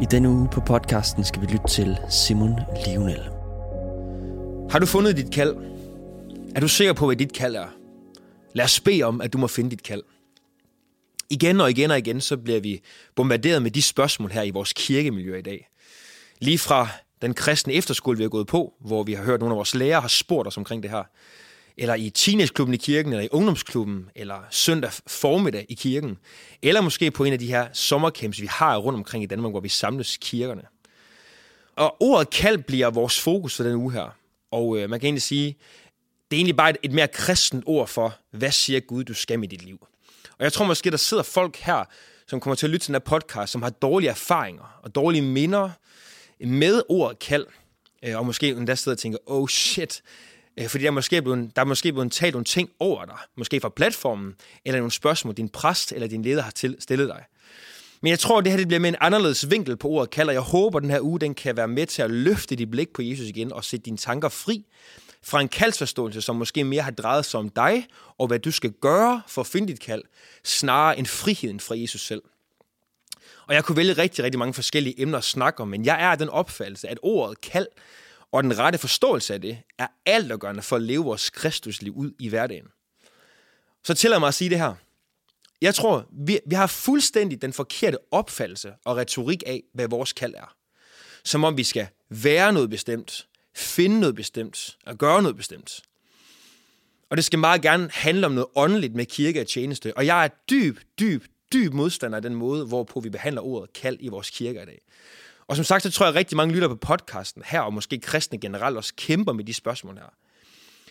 I denne uge på podcasten skal vi lytte til Simon Lionel. Har du fundet dit kald? Er du sikker på, hvad dit kald er? Lad os bede om, at du må finde dit kald. Igen og igen og igen, så bliver vi bombarderet med de spørgsmål her i vores kirkemiljø i dag. Lige fra den kristne efterskole, vi har gået på, hvor vi har hørt nogle af vores lærere har spurgt os omkring det her, eller i teenageklubben i kirken, eller i ungdomsklubben, eller søndag formiddag i kirken, eller måske på en af de her sommercamps, vi har rundt omkring i Danmark, hvor vi samles kirkerne. Og ordet kald bliver vores fokus for den uge her. Og øh, man kan egentlig sige, det er egentlig bare et, et mere kristent ord for, hvad siger Gud, du skal med dit liv. Og jeg tror måske, der sidder folk her, som kommer til at lytte til den her podcast, som har dårlige erfaringer og dårlige minder med ordet kald. Øh, og måske endda sidder og tænker, oh shit, Øh, fordi der er, måske blevet, der er måske blevet talt nogle ting over dig, måske fra platformen, eller nogle spørgsmål, din præst eller din leder har til, stillet dig. Men jeg tror, at det her det bliver med en anderledes vinkel på ordet kalder. Jeg håber, at den her uge den kan være med til at løfte dit blik på Jesus igen og sætte dine tanker fri fra en kaldsforståelse, som måske mere har drejet sig om dig, og hvad du skal gøre for at finde dit kald, snarere end friheden fra Jesus selv. Og jeg kunne vælge rigtig, rigtig mange forskellige emner at snakke om, men jeg er af den opfattelse, at ordet kald og den rette forståelse af det er altafgørende for at leve vores kristusliv ud i hverdagen. Så tillad mig at sige det her. Jeg tror, vi, vi har fuldstændig den forkerte opfattelse og retorik af, hvad vores kald er. Som om vi skal være noget bestemt, finde noget bestemt og gøre noget bestemt. Og det skal meget gerne handle om noget åndeligt med kirke og tjeneste. Og jeg er dyb, dyb, dyb modstander af den måde, hvorpå vi behandler ordet kald i vores kirker i dag. Og som sagt, så tror jeg, at rigtig mange lytter på podcasten her, og måske kristne generelt også kæmper med de spørgsmål her.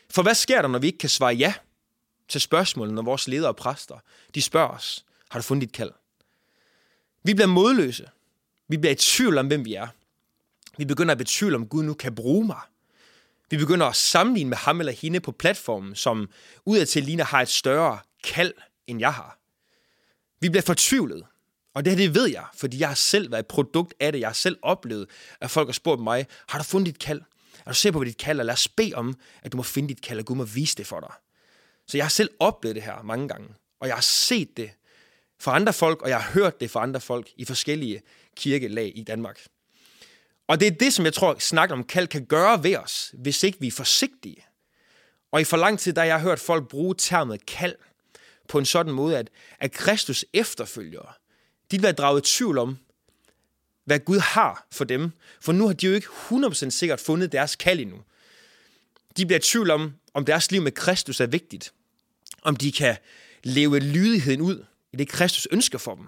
For hvad sker der, når vi ikke kan svare ja til spørgsmålene, når vores ledere og præster, de spørger os, har du fundet dit kald? Vi bliver modløse. Vi bliver i tvivl om, hvem vi er. Vi begynder at betvivle, om Gud nu kan bruge mig. Vi begynder at sammenligne med ham eller hende på platformen, som udadtil ligner har et større kald, end jeg har. Vi bliver fortvivlet. Og det her, det ved jeg, fordi jeg har selv været et produkt af det. Jeg har selv oplevet, at folk har spurgt mig, har du fundet dit kald? Er du sikker på dit kald? er? lad os bede om, at du må finde dit kald, og Gud må vise det for dig. Så jeg har selv oplevet det her mange gange. Og jeg har set det fra andre folk, og jeg har hørt det fra andre folk i forskellige kirkelag i Danmark. Og det er det, som jeg tror, snak om kald kan gøre ved os, hvis ikke vi er forsigtige. Og i for lang tid, der har jeg hørt folk bruge termet kald på en sådan måde, at, at Kristus efterfølgere, de vil være draget i tvivl om, hvad Gud har for dem. For nu har de jo ikke 100% sikkert fundet deres kald endnu. De bliver i tvivl om, om deres liv med Kristus er vigtigt. Om de kan leve lydigheden ud i det, Kristus ønsker for dem.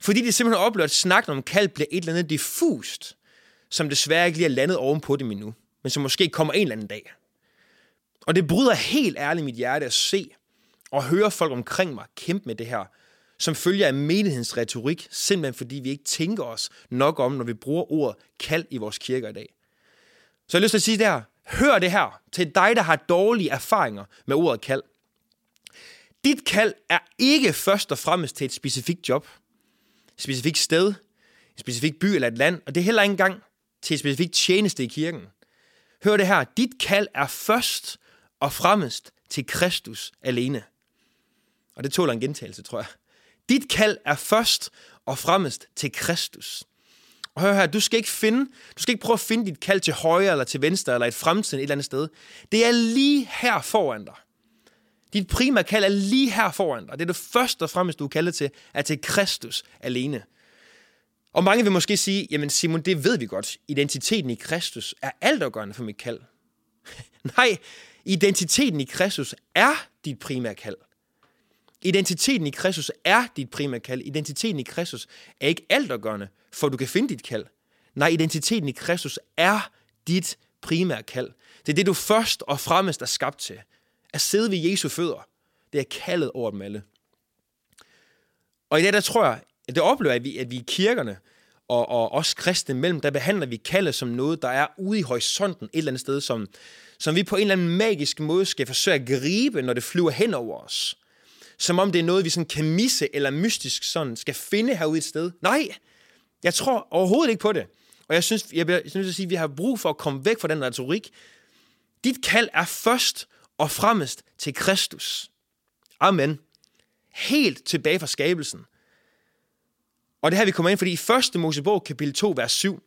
Fordi de simpelthen oplever, at snakken om kald bliver et eller andet diffust, som desværre ikke lige er landet ovenpå dem endnu, men som måske kommer en eller anden dag. Og det bryder helt ærligt mit hjerte at se og høre folk omkring mig kæmpe med det her, som følger af menighedens retorik, simpelthen fordi vi ikke tænker os nok om, når vi bruger ordet kald i vores kirker i dag. Så jeg har lyst til at sige det her. Hør det her til dig, der har dårlige erfaringer med ordet kald. Dit kald er ikke først og fremmest til et specifikt job, et specifikt sted, en specifik by eller et land, og det er heller ikke engang til et specifikt tjeneste i kirken. Hør det her. Dit kald er først og fremmest til Kristus alene. Og det tåler en gentagelse, tror jeg. Dit kald er først og fremmest til Kristus. Og hør her, du skal ikke finde, du skal ikke prøve at finde dit kald til højre eller til venstre eller et fremtid et eller andet sted. Det er lige her foran dig. Dit primære kald er lige her foran dig. Det er det første og fremmest, du er kaldet til, er til Kristus alene. Og mange vil måske sige, jamen Simon, det ved vi godt. Identiteten i Kristus er altafgørende for mit kald. Nej, identiteten i Kristus er dit primære kald. Identiteten i Kristus er dit primære kald. Identiteten i Kristus er ikke altafgørende, for du kan finde dit kald. Nej, identiteten i Kristus er dit primære kald. Det er det, du først og fremmest er skabt til. At sidde ved Jesu fødder. Det er kaldet over dem alle. Og i det der tror jeg, at det oplever, at vi, at vi i kirkerne og, og os kristne mellem, der behandler vi kaldet som noget, der er ude i horisonten et eller andet sted, som, som vi på en eller anden magisk måde skal forsøge at gribe, når det flyver hen over os. Som om det er noget, vi sådan kan misse eller mystisk sådan skal finde herude et sted. Nej, jeg tror overhovedet ikke på det. Og jeg synes, jeg, jeg synes at sige, at vi har brug for at komme væk fra den retorik. Dit kald er først og fremmest til Kristus. Amen. Helt tilbage fra skabelsen. Og det her vi kommer ind, fordi i 1. Mosebog, kapitel 2, vers 7,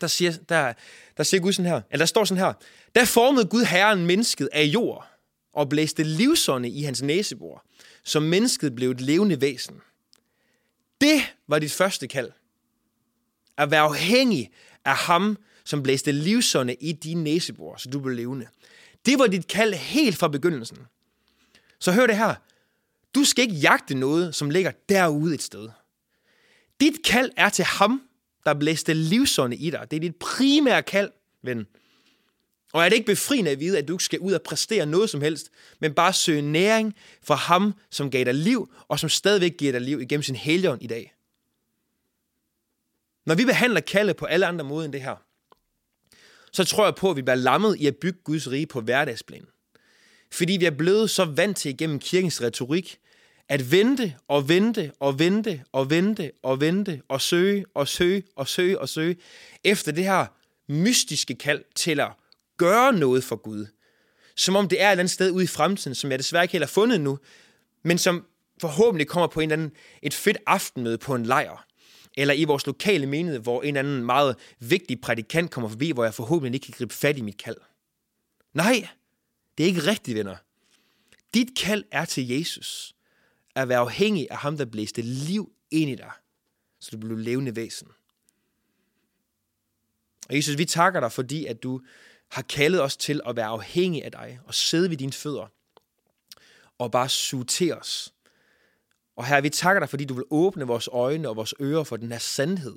der siger, der, der siger Gud sådan her, eller der står sådan her, der formede Gud Herren mennesket af jord, og blæste livsånde i hans næsebor, så mennesket blev et levende væsen. Det var dit første kald. At være afhængig af ham, som blæste livsånde i din næsebor, så du blev levende. Det var dit kald helt fra begyndelsen. Så hør det her. Du skal ikke jagte noget, som ligger derude et sted. Dit kald er til ham, der blæste livsånde i dig. Det er dit primære kald, ven. Og er det ikke befriende at vide, at du ikke skal ud og præstere noget som helst, men bare søge næring fra ham, som gav dig liv, og som stadigvæk giver dig liv igennem sin helgen i dag. Når vi behandler kaldet på alle andre måder end det her, så tror jeg på, at vi bliver lammet i at bygge Guds rige på hverdagsplan. Fordi vi er blevet så vant til igennem kirkens retorik, at vente og vente og vente og vente og vente og søge og søge og søge og søge efter det her mystiske kald til at gøre noget for Gud. Som om det er et eller andet sted ude i fremtiden, som jeg desværre ikke helt har fundet nu, men som forhåbentlig kommer på en eller anden, et fedt aftenmøde på en lejr. Eller i vores lokale menighed, hvor en eller anden meget vigtig prædikant kommer forbi, hvor jeg forhåbentlig ikke kan gribe fat i mit kald. Nej, det er ikke rigtigt, venner. Dit kald er til Jesus at være afhængig af ham, der blæste liv ind i dig, så du blev levende væsen. Og Jesus, vi takker dig, fordi at du har kaldet os til at være afhængige af dig, og sidde ved dine fødder, og bare suge til os. Og her vi takker dig, fordi du vil åbne vores øjne og vores ører for den her sandhed.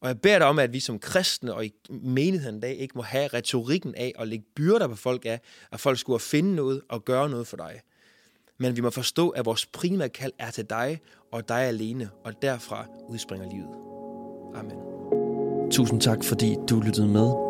Og jeg beder dig om, at vi som kristne og i menigheden i dag ikke må have retorikken af at lægge byrder på folk af, at folk skulle finde noget og gøre noget for dig men vi må forstå, at vores primære kald er til dig og dig alene, og derfra udspringer livet. Amen. Tusind tak, fordi du lyttede med.